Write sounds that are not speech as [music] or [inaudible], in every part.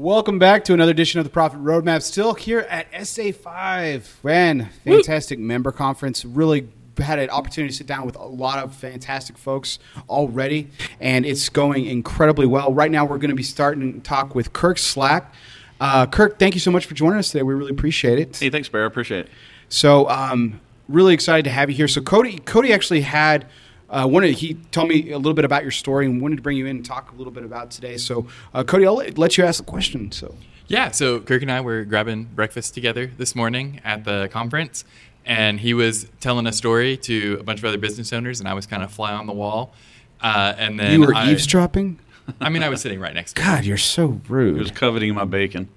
Welcome back to another edition of the Profit Roadmap. Still here at SA5. Man, fantastic member conference. Really had an opportunity to sit down with a lot of fantastic folks already, and it's going incredibly well. Right now, we're going to be starting to talk with Kirk Slack. Uh, Kirk, thank you so much for joining us today. We really appreciate it. Hey, thanks, Bear. I appreciate it. So, um, really excited to have you here. So, Cody, Cody actually had uh, wanted he tell me a little bit about your story and wanted to bring you in and talk a little bit about today. So, uh, Cody, I'll let, let you ask the question. So, yeah, so Kirk and I were grabbing breakfast together this morning at the conference, and he was telling a story to a bunch of other business owners, and I was kind of fly on the wall. Uh, and then you were I, eavesdropping. I mean, I was sitting right next to God, him. you're so rude. He was coveting my bacon.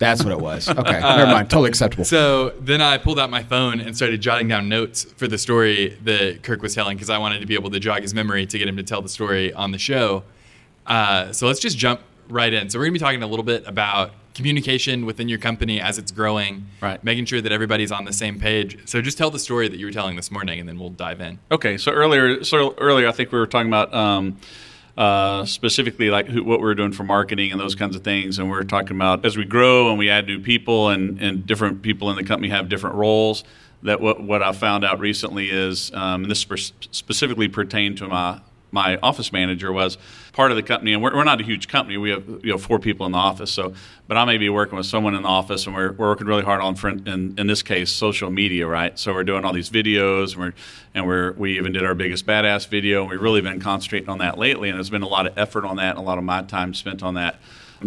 That's what it was. [laughs] Okay, never mind. Totally acceptable. So then I pulled out my phone and started jotting down notes for the story that Kirk was telling because I wanted to be able to jog his memory to get him to tell the story on the show. Uh, so let's just jump right in. So we're going to be talking a little bit about communication within your company as it's growing, Right. Making sure that everybody's on the same page. So just tell the story that you were telling this morning, and then we'll dive in. Okay, so earlier, so earlier, I think we were talking about um, uh, specifically like who, what we are doing for marketing and those kinds of things, and we are talking about as we grow and we add new people and, and different people in the company have different roles. That what what I found out recently is, um, and this spe- specifically pertained to my my office manager was part of the company, and we're, we're not a huge company. We have you know four people in the office, so but I may be working with someone in the office, and we're, we're working really hard on front, in, in this case social media, right? So we're doing all these videos, and we're and we're we even did our biggest badass video, and we've really been concentrating on that lately, and there's been a lot of effort on that, and a lot of my time spent on that,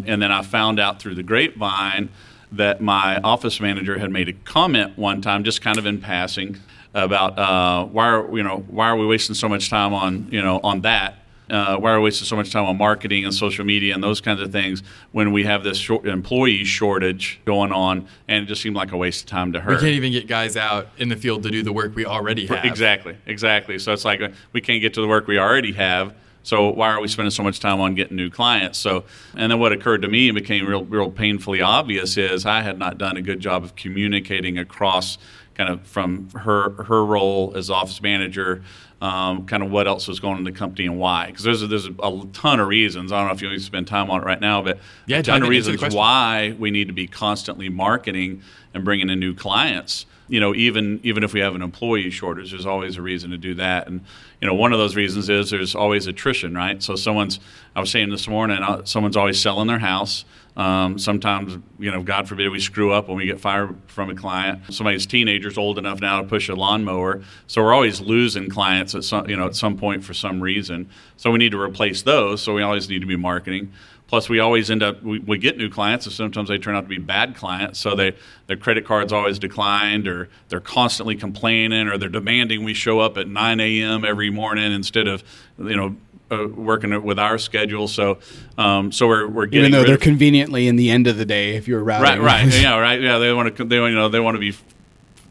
and then I found out through the grapevine that my office manager had made a comment one time, just kind of in passing, about uh, why are you know why are we wasting so much time on you know on that? Uh, why are we wasting so much time on marketing and social media and those kinds of things when we have this short employee shortage going on? And it just seemed like a waste of time to her. We can't even get guys out in the field to do the work we already have. Exactly, exactly. So it's like uh, we can't get to the work we already have. So why are we spending so much time on getting new clients? So, and then what occurred to me and became real, real painfully obvious is I had not done a good job of communicating across kind of from her her role as office manager, um, kind of what else was going on in the company and why. Because there's a, there's a ton of reasons. I don't know if you want to spend time on it right now, but Yeah, a ton of reasons why we need to be constantly marketing and bringing in new clients. You know, even even if we have an employee shortage, there's always a reason to do that. And you know, one of those reasons is there's always attrition, right? So someone's I was saying this morning, uh, someone's always selling their house. Um, sometimes, you know, God forbid we screw up when we get fired from a client. Somebody's teenager's old enough now to push a lawnmower, so we're always losing clients at some, you know, at some point for some reason. So we need to replace those. So we always need to be marketing. Plus, we always end up we, we get new clients, and sometimes they turn out to be bad clients. So they their credit cards always declined, or they're constantly complaining, or they're demanding we show up at 9 a.m. every morning instead of you know uh, working with our schedule. So um, so we're we're getting Even though they're of- conveniently in the end of the day, if you're right routing. right [laughs] yeah right yeah they want to they want you know they want to be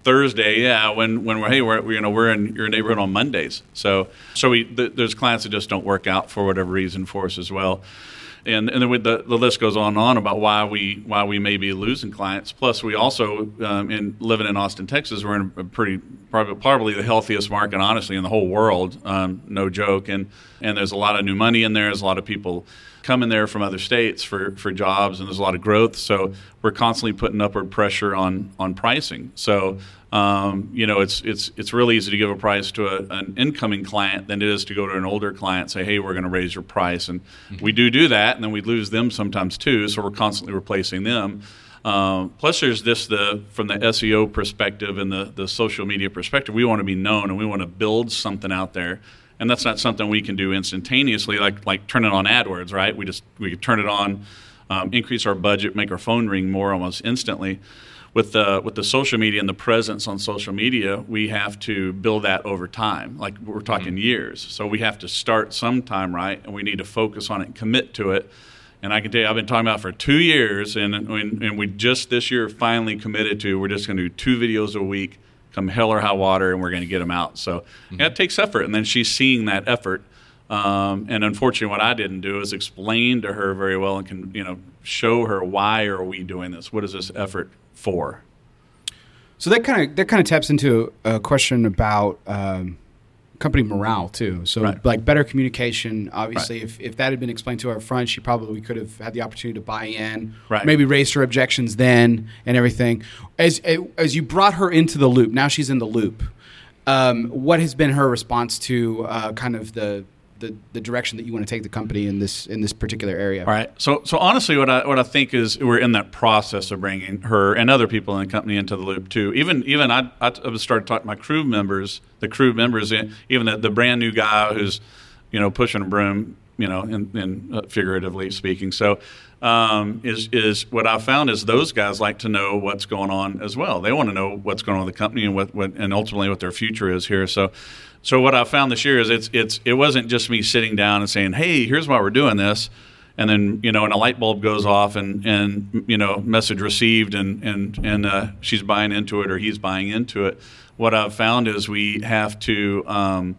Thursday, yeah. When when we're hey, we're you know we're in your neighborhood on Mondays, so so we th- there's clients that just don't work out for whatever reason for us as well, and and the, the list goes on and on about why we why we may be losing clients. Plus, we also um, in living in Austin, Texas, we're in a pretty probably probably the healthiest market honestly in the whole world, um, no joke, and and there's a lot of new money in there. There's a lot of people coming there from other states for, for jobs and there's a lot of growth. So we're constantly putting upward pressure on on pricing. So um, you know it's it's it's really easy to give a price to a, an incoming client than it is to go to an older client and say hey we're going to raise your price. And we do do that and then we lose them sometimes too so we're constantly replacing them. Um, plus, there's this the from the SEO perspective and the the social media perspective. We want to be known and we want to build something out there, and that's not something we can do instantaneously, like like turn it on AdWords, right? We just we could turn it on, um, increase our budget, make our phone ring more almost instantly. With the with the social media and the presence on social media, we have to build that over time. Like we're talking years, so we have to start sometime, right? And we need to focus on it, and commit to it. And I can tell you, I've been talking about it for two years, and, and, and we just this year finally committed to we're just going to do two videos a week, come hell or high water, and we're going to get them out. So yeah, it takes effort, and then she's seeing that effort. Um, and unfortunately, what I didn't do is explain to her very well and can you know show her why are we doing this? What is this effort for? So that kind of that kind of taps into a question about um, company morale too. So Right. like better communication. Obviously, if, if that had been explained to her front, she probably could have had the opportunity to buy in. Right. Maybe raised her objections then and everything. As as you brought her into the loop, now she's in the loop. Um, what has been her response to uh, kind of the, the the direction that you want to take the company in this in this particular area? All right. So, so honestly, what I what I think is we're in that process of bringing her and other people in the company into the loop too. Even even I I started talking to my crew members, the crew members, even the, the brand new guy who's, you know, pushing a broom, you know, in, in uh, figuratively speaking. So, um, is is what I found is those guys like to know what's going on as well. They want to know what's going on with the company and what, what and ultimately what their future is here. So. So what I found this year is it's it's it wasn't just me sitting down and saying, "Hey, here's why we're doing this," and then you know, and a light bulb goes off, and and you know, message received, and and and uh, she's buying into it or he's buying into it. What I've found is we have to. Um,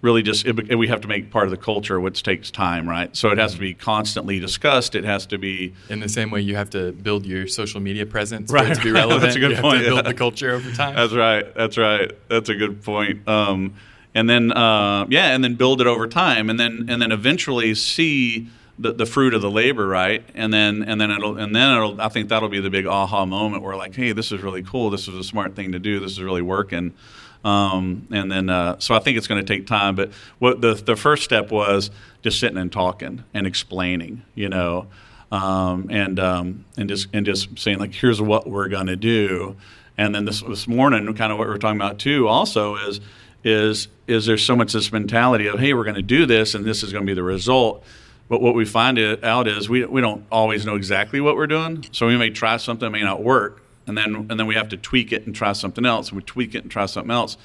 really just it, we have to make part of the culture which takes time right so it has to be constantly discussed it has to be In the same way, you have to build your social media presence Right, to be relevant. [laughs] That's a good you point, to build yeah. the culture over time. That's right. That's right. That's a good point. Um, and then uh, yeah, and then build it over time, and then and then eventually see the, the fruit of the labor, right? And then and then it'll and then it'll. I think that'll be the big aha moment where like, hey, this is really cool. This is a smart thing to do. This is really working. Um, and then uh, so I think it's going to take time. But what the the first step was just sitting and talking and explaining, you know. Um, and um, and just and just saying like here's what we're to do, and then this this morning kind of what we're talking about too also is is is there's so much this mentality of hey we're going to do this and this is going to be the result, but what we find out is we we don't always know exactly what we're doing, so we may try something that may not work, and then and then we have to tweak it and try something else, and we tweak it and try something else,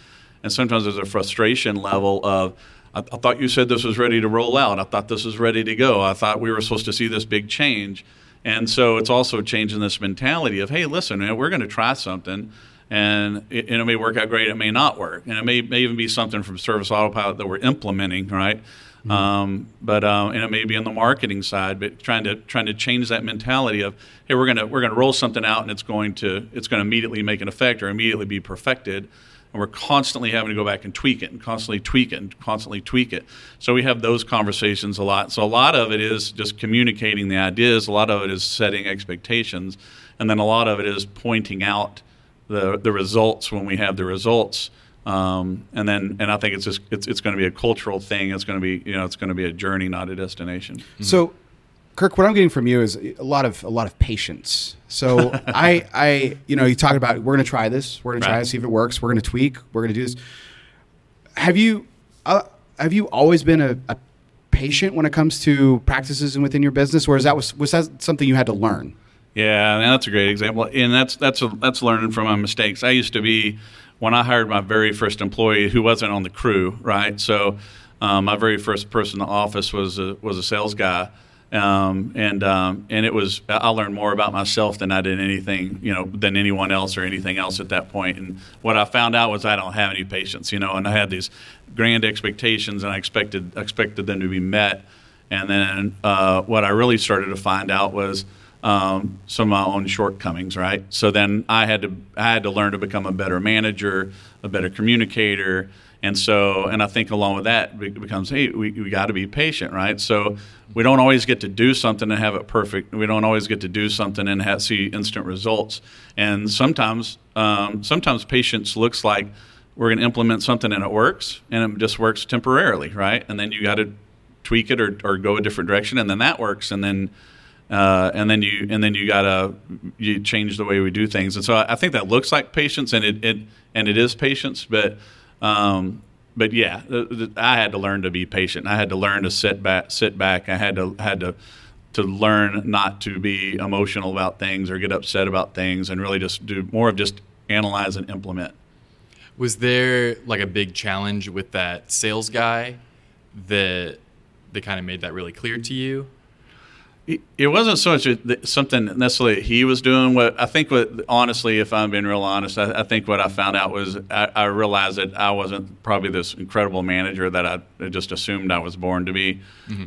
and sometimes there's a frustration level of I, I thought you said this was ready to roll out. I thought this was ready to go. I thought we were supposed to see this big change. And so it's also changing this mentality of, hey, listen, man, we're going to try something, and it, and it may work out great. It may not work, and it may, may even be something from Service Autopilot that we're implementing, right? Um, but um, and it may be on the marketing side, but trying to trying to change that mentality of, hey, we're gonna we're gonna roll something out, and it's going to it's going to immediately make an effect or immediately be perfected and we're constantly having to go back and tweak it and constantly tweak it and constantly tweak it. So we have those conversations a lot. So a lot of it is just communicating the ideas, a lot of it is setting expectations, and then a lot of it is pointing out the the results when we have the results. Um, and then and I think it's just it's, it's going to be a cultural thing. It's going to be you know it's going to be a journey, not a destination. So, Kirk, what I'm getting from you is a lot of a lot of patience. So [laughs] I I you know you talk about we're going to try this, we're going to try Right. to see if it works, we're going to tweak, we're going to do this. Have you uh, have you always been a, a patient when it comes to practices and within your business, or is that was was that something you had to learn? Yeah, that's a great example, and that's that's a, that's learning from my mistakes. I used to be when I hired my very first employee who wasn't on the crew, right? So um, my very first person in the office was a, was a sales guy, um, and um, and it was I learned more about myself than I did anything, you know, than anyone else or anything else at that point. And what I found out was I don't have any patience, you know, and I had these grand expectations, and I expected expected them to be met. And then uh, what I really started to find out was um, some of my own shortcomings, right? So then I had to I had to learn to become a better manager, a better communicator, and so and I think along with that it becomes hey we, we got to be patient, right? So we don't always get to do something and have it perfect. We don't always get to do something and have, see instant results. And sometimes um, sometimes patience looks like we're going to implement something and it works and it just works temporarily, right? And then you got to tweak it or, or go a different direction and then that works and then uh, and then you and then you gotta you change the way we do things. And so I, I think that looks like patience and it, it and it is patience but um, but yeah I had to learn to be patient. I had to learn to sit back sit back. I had to had to to learn not to be emotional about things or get upset about things and really just do more of just analyze and implement. Was there like a big challenge with that sales guy that that kind of made that really clear to you? It- It wasn't so much a- something necessarily he was doing. What I think, what honestly, if I'm being real honest, I, I think what I found out was I, I realized that I wasn't probably this incredible manager that I just assumed I was born to be,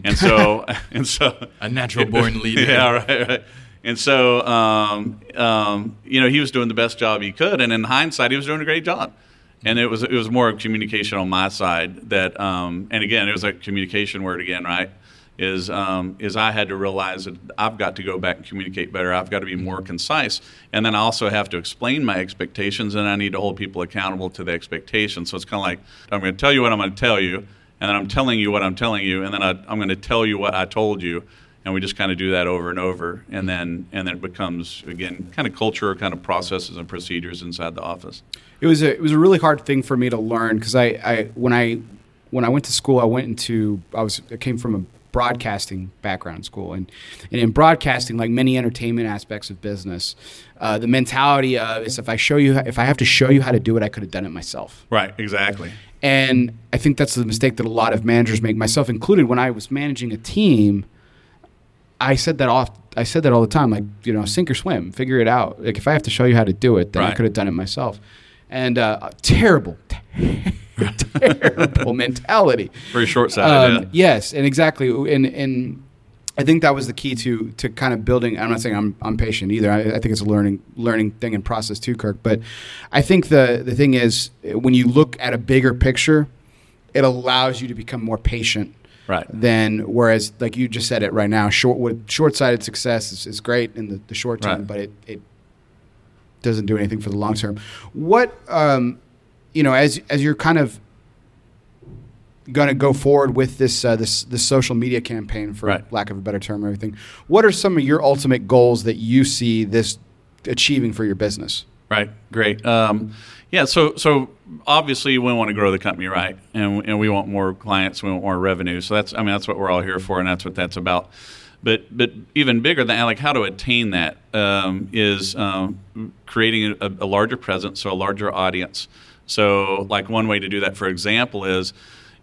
and so [laughs] [laughs] and so A natural born [laughs] leader. yeah, right, right. And so, um, um, you know, he was doing the best job he could, and in hindsight, he was doing a great job. and it was it was more of communication on my side that, um, and again, it was a communication word again, right? Is um, is I had to realize that I've got to go back and communicate better. I've got to be more concise, and then I also have to explain my expectations, and I need to hold people accountable to the expectations. So it's kind of like I'm going to tell you what I'm going to tell you, and then I'm telling you what I'm telling you, and then I, I'm going to tell you what I told you, and we just kind of do that over and over, and then and then it becomes again kind of culture, kind of processes and procedures inside the office. It was a it was a really hard thing for me to learn because I, I when I when I went to school I went into I was I came from a broadcasting background school. And, and in broadcasting like many entertainment aspects of business uh, the mentality of is if I show you if I have to show you how to do it I could have done it myself. Right, exactly. and I think that's the mistake that a lot of managers make myself included. When I was managing a team I said that off I said that all the time like you know sink or swim figure it out. Like if I have to show you how to do it then I could have done it myself. And uh, terrible [laughs] terrible mentality Very short-sighted. um, yeah. yes and exactly and and I think that was the key to to kind of building. I'm not saying I'm I'm patient either. I, I think it's a learning learning thing and process too, Kirk. But I think the the thing is when you look at a bigger picture, it allows you to become more patient. Right. Than whereas like you just said it right now, short with short sighted success is, is great in the, the short term, Right. but it, it doesn't do anything for the long term. What um, you know, as as you're kind of going to go forward with this uh, this this social media campaign, for Right. lack of a better term, or everything. What are some of your ultimate goals that you see this achieving for your business? Right. Great. Um, yeah. So so obviously we want to grow the company, right? And and we want more clients. We want more revenue. So that's I mean that's what we're all here for, and that's what that's about. But but even bigger than that, like how to attain that um, is um, creating a, a larger presence, so a larger audience. So like one way to do that, for example, is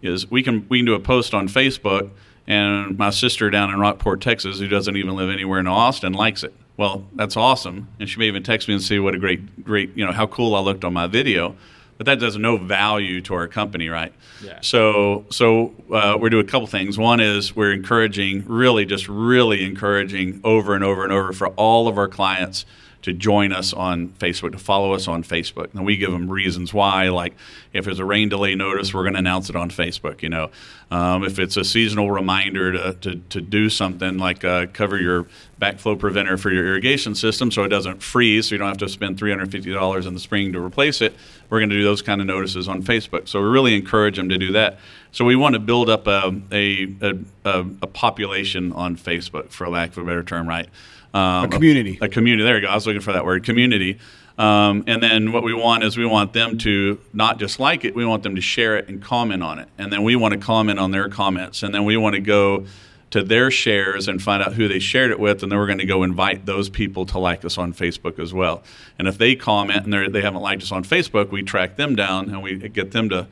is we can we can do a post on Facebook, and my sister down in Rockport, Texas, who doesn't even live anywhere in Austin, likes it. Well, that's awesome, and she may even text me and say what a great great you know how cool I looked on my video. But that does no value to our company, right? Yeah. So, so uh, we're doing a couple things. One is we're encouraging, really, just really encouraging over and over and over for all of our clients to join us on Facebook, to follow us on Facebook. And we give them reasons why, like if there's a rain delay notice, we're going to announce it on Facebook. You know, um, if it's a seasonal reminder to, to, to do something like uh, cover your backflow preventer for your irrigation system so it doesn't freeze, so you don't have to spend $350 in the spring to replace it, we're going to do those kind of notices on Facebook. So we really encourage them to do that. So we want to build up a, a, a, a, a population on Facebook, for lack of a better term, right? Um, A community. A, community. There you go. I was looking for that word, community. Um, and then what we want is we want them to not just like it, we want them to share it and comment on it. And then we want to comment on their comments. And then we want to go to their shares and find out who they shared it with. And then we're going to go invite those people to like us on Facebook as well. And if they comment and they haven't liked us on Facebook, we track them down and we get them to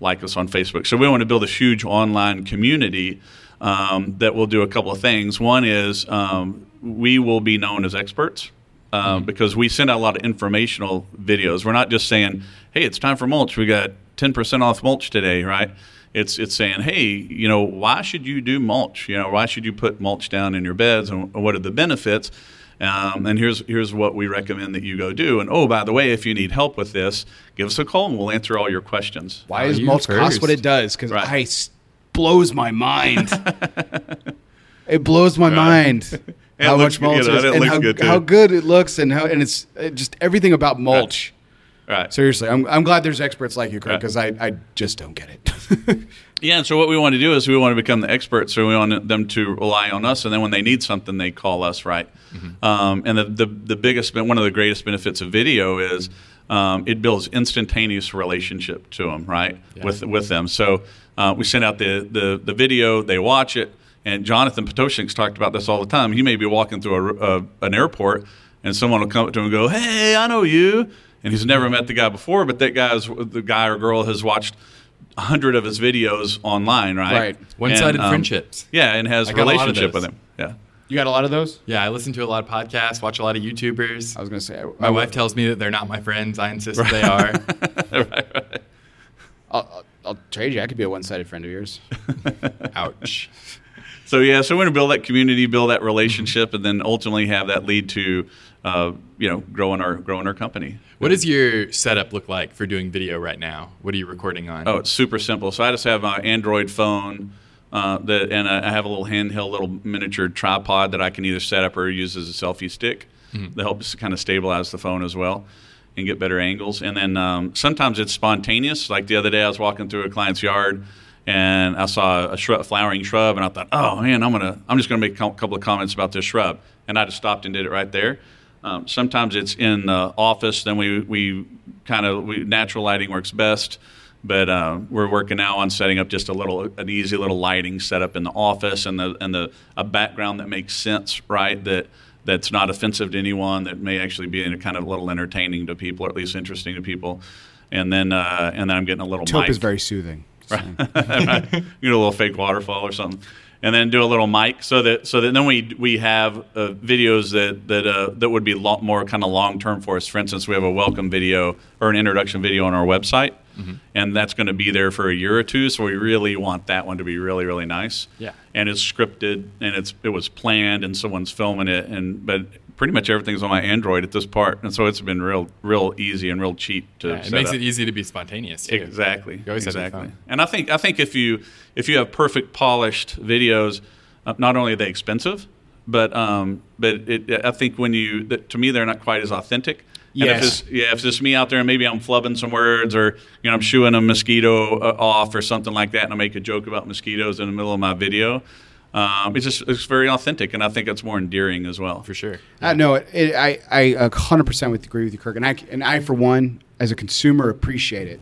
like us on Facebook. So we want to build a huge online community um, that will do a couple of things. One is um, we will be known as experts um, because we send out a lot of informational videos. We're not just saying, "Hey, it's time for mulch. We got 10% off mulch today," right? It's it's saying, "Hey, you know, why should you do mulch? You know, why should you put mulch down in your beds, and what are the benefits?" Um, and here's here's what we recommend that you go do. And oh, by the way, if you need help with this, give us a call and we'll answer all your questions. Why does you mulch cost first. what it does? Because Right. I s- blows my mind. [laughs] it blows my mind [laughs] how much mulch you know, is it and looks how good, how good it looks and how and it's just everything about mulch. Right. Seriously, I'm, I'm glad there's experts like you, Right. because I, I just don't get it. [laughs] Yeah, and so what we want to do is we want to become the experts, so we want them to rely on us, and then when they need something, they call us, right? Um, and the, the the biggest, one of the greatest benefits of video is um, it builds instantaneous relationship to them, right? Yeah. With with them. So uh, we send out the, the the video, they watch it, and Jonathan Pototschnik's talked about this all the time. He may be walking through a, a, an airport, and someone will come up to him and go, "Hey, I know you," and he's never met the guy before, but that guy's the guy or girl has watched a hundred of his videos online, right? Right. One-sided um, friendships. Yeah, and has I got a relationship with him. Yeah. you got a lot of those? Yeah, I listen to a lot of podcasts, watch a lot of YouTubers. I was going to say. I, My I, wife tells me that they're not my friends. I insist that they are. [laughs] right, right. I'll, I'll, I'll trade you. I could be a one sided friend of yours. [laughs] Ouch. So yeah, so we're going to build that community, build that relationship, and then ultimately have that lead to uh, you know, growing our growing our company. What does your setup look like for doing video right now? What are you recording on? Oh, it's super simple. So I just have my Android phone. Uh, that, and I have a little handheld, little miniature tripod that I can either set up or use as a selfie stick mm-hmm. that helps kind of stabilize the phone as well and get better angles. And then um, sometimes it's spontaneous. Like the other day, I was walking through a client's yard and I saw a shrub, flowering shrub, and I thought, oh man, I'm gonna, I'm just gonna make a couple of comments about this shrub, and I just stopped and did it right there. Um, sometimes it's in the office, then we we kind of natural lighting works best. But uh, we're working now on setting up just a little, an easy little lighting setup in the office, and the and the a background that makes sense, right? That that's not offensive to anyone, that may actually be in a kind of a little entertaining to people, or at least interesting to people. And then uh, and then I'm getting a little. Taupe mic. is very soothing. [laughs] [laughs] Right. You know, a little fake waterfall or something and then do a little mic so that so that then we we have uh, videos that that uh, that would be lot more kind of long term for us. For instance, we have a welcome video or an introduction video on our website, mm-hmm. and that's going to be there for a year or two. So we really want that one to be really really nice. Yeah, and it's scripted and it's it was planned and someone's filming it and but pretty much everything's on my Android at this part, and so it's been real, real easy and real cheap to. Yeah, it makes up. it easy to be spontaneous. Too. Exactly. Exactly. And I think I think if you if you have perfect polished videos, uh, not only are they expensive, but um, but it, I think when you that, to me they're not quite as authentic. Yes. And if it's, yeah, if it's just me out there and maybe I'm flubbing some words or you know I'm shooing a mosquito uh, off or something like that, and I make a joke about mosquitoes in the middle of my video um, it's just it's very authentic, and I think it's more endearing as well. For sure. Uh, no, it, it, I I hundred percent agree with you, Kirk, and I and I for one, as a consumer, appreciate it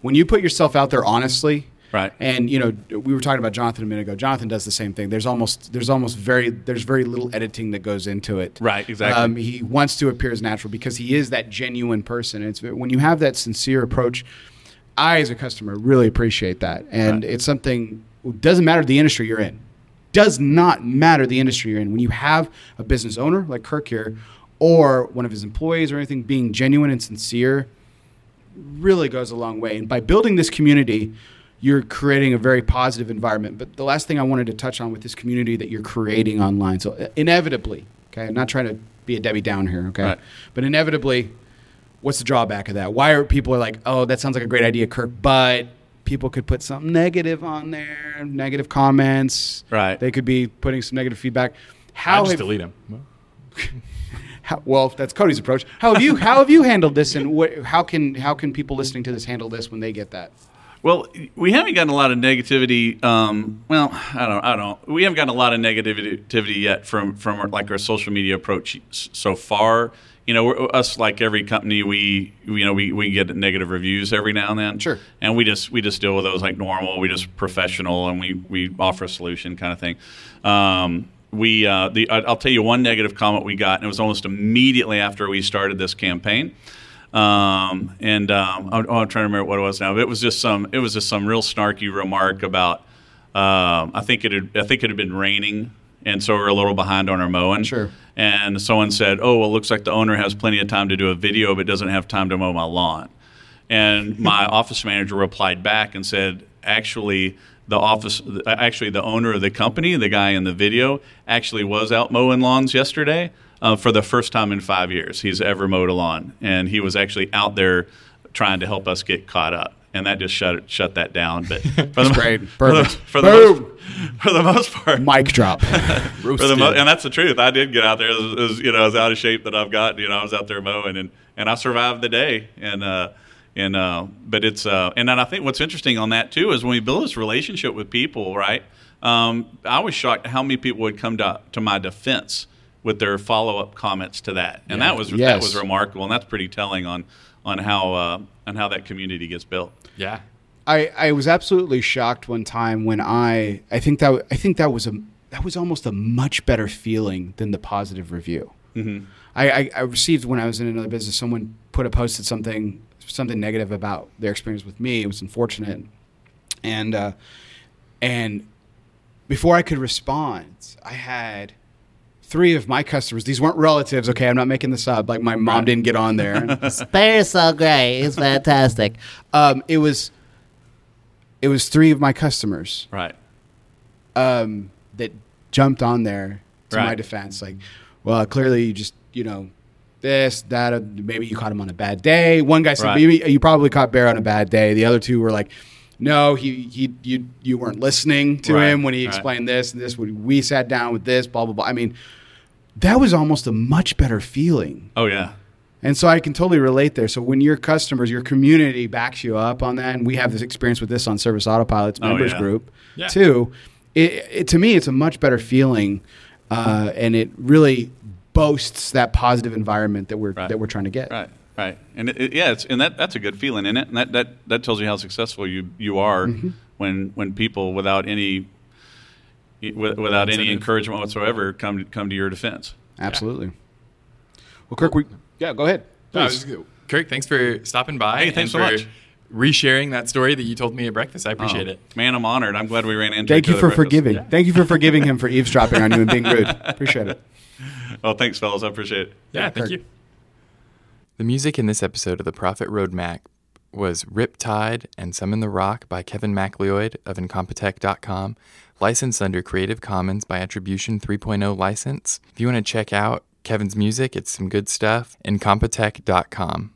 when you put yourself out there honestly. Right. And you know, we were talking about Jonathan a minute ago. Jonathan does the same thing. There's almost there's almost very there's very little editing that goes into it. Right. Exactly. Um, he wants to appear as natural because he is that genuine person. it's when you have that sincere approach. I, as a customer, really appreciate that, and right. it's something. Doesn't matter the industry you're in does not matter the industry you're in. When you have a business owner like Kirk here, or one of his employees or anything being genuine and sincere, really goes a long way. And by building this community, you're creating a very positive environment. But the last thing I wanted to touch on with this community that you're creating online, so uh, inevitably, okay, I'm not trying to be a Debbie Down here, okay, right. but inevitably, what's the drawback of that? Why are people are like, oh, that sounds like a great idea, Kirk, but people could put something negative on there, negative comments. Right. They could be putting some negative feedback. How I just have, delete them. [laughs] how, well, that's Cody's approach. How have you [laughs] how have you handled this, and what, how can how can people listening to this handle this when they get that? Well, we haven't gotten a lot of negativity. Um, well, I don't, I don't. We haven't gotten a lot of negativity yet from from our, like our social media approach so far you know, us like every company, we you know we, we get negative reviews every now and then. Sure. And we just we just deal with those like normal. We just professional, and we we offer a solution kind of thing. Um, we uh, the I'll tell you one negative comment we got, and it was almost immediately after we started this campaign. Um, and um, I'm, I'm, trying to remember what it was now. But it was just some it was just some real snarky remark about. Um, I think it had, I think it had been raining and so we're a little behind on our mowing. Sure. And someone said, "Oh, well, looks like the owner has plenty of time to do a video, but doesn't have time to mow my lawn." And my [laughs] office manager replied back and said, "Actually." The office, actually, the owner of the company, the guy in the video, actually was out mowing lawns yesterday uh, for the first time in five years he's ever mowed a lawn, and he was actually out there trying to help us get caught up and that just shut shut that down. But [laughs] [laughs] for the, great, perfect. For the, for the, most, for the most part, mic drop. [laughs] for the mo- and that's the truth. I did get out there. It was, you know, as out of shape that I've got. You know, I was out there mowing, and and I survived the day. And uh, and uh, but it's uh, and then I think what's interesting on that too is when we build this relationship with people, right? Um, I was shocked how many people would come to to my defense with their follow up comments to that, and yeah. that was yes. that was remarkable, and that's pretty telling on on how uh, on how that community gets built. Yeah. I, I was absolutely shocked one time when I I think that I think that was a that was almost a much better feeling than the positive review. Mm-hmm. I, I, I, received when I was in another business, someone put a posted something something negative about their experience with me. It was unfortunate, and uh, and before I could respond, I had three of my customers. These weren't relatives. Okay, I'm not making this up. Like my mom didn't get on there. [laughs] They're so great. It's [laughs] fantastic. Um, it was it was three of my customers. Right. Um, that jumped on there to right. my defense. Like, well, clearly you just you know this, that. uh, Maybe you caught him on a bad day. One guy said Right. maybe you probably caught Bear on a bad day. The other two were like, no, he he you you weren't listening to Right, him when he right. explained this and this. When we sat down with this, blah blah blah. I mean, that was almost a much better feeling. Oh yeah. And so I can totally relate there. So when your customers, your community backs you up on that, and we have this experience with this on Service Autopilot's Oh, members yeah. group Yeah. too. It, it to me, it's a much better feeling, uh, and it really boasts that positive environment that we're Right. that we're trying to get. Right, right, and it, it- yeah, it's and that that's a good feeling in it, and that, that that tells you how successful you you are Mm-hmm. when when people without any with- without any encouragement whatsoever come come to your defense. Absolutely. Well, Kirk, we yeah, go ahead. No, Please. just- Kirk, thanks for stopping by. Hey, thanks and so for much. Resharing that story that you told me at breakfast. I appreciate Oh, it. man. I'm honored. I'm glad we ran into. Thank you for at breakfast. forgiving. Thank you for forgiving him for [laughs] eavesdropping on you and being rude. Appreciate it. Well, thanks, fellas. I appreciate it. Yeah, thank Kirk. you. The music in this episode of the Profit Roadmap was Riptide and Summon the Rock by Kevin MacLeod of Incompetech.com, licensed under Creative Commons by Attribution 3.0 license. If you want to check out Kevin's music, it's some good stuff. Incompetech.com.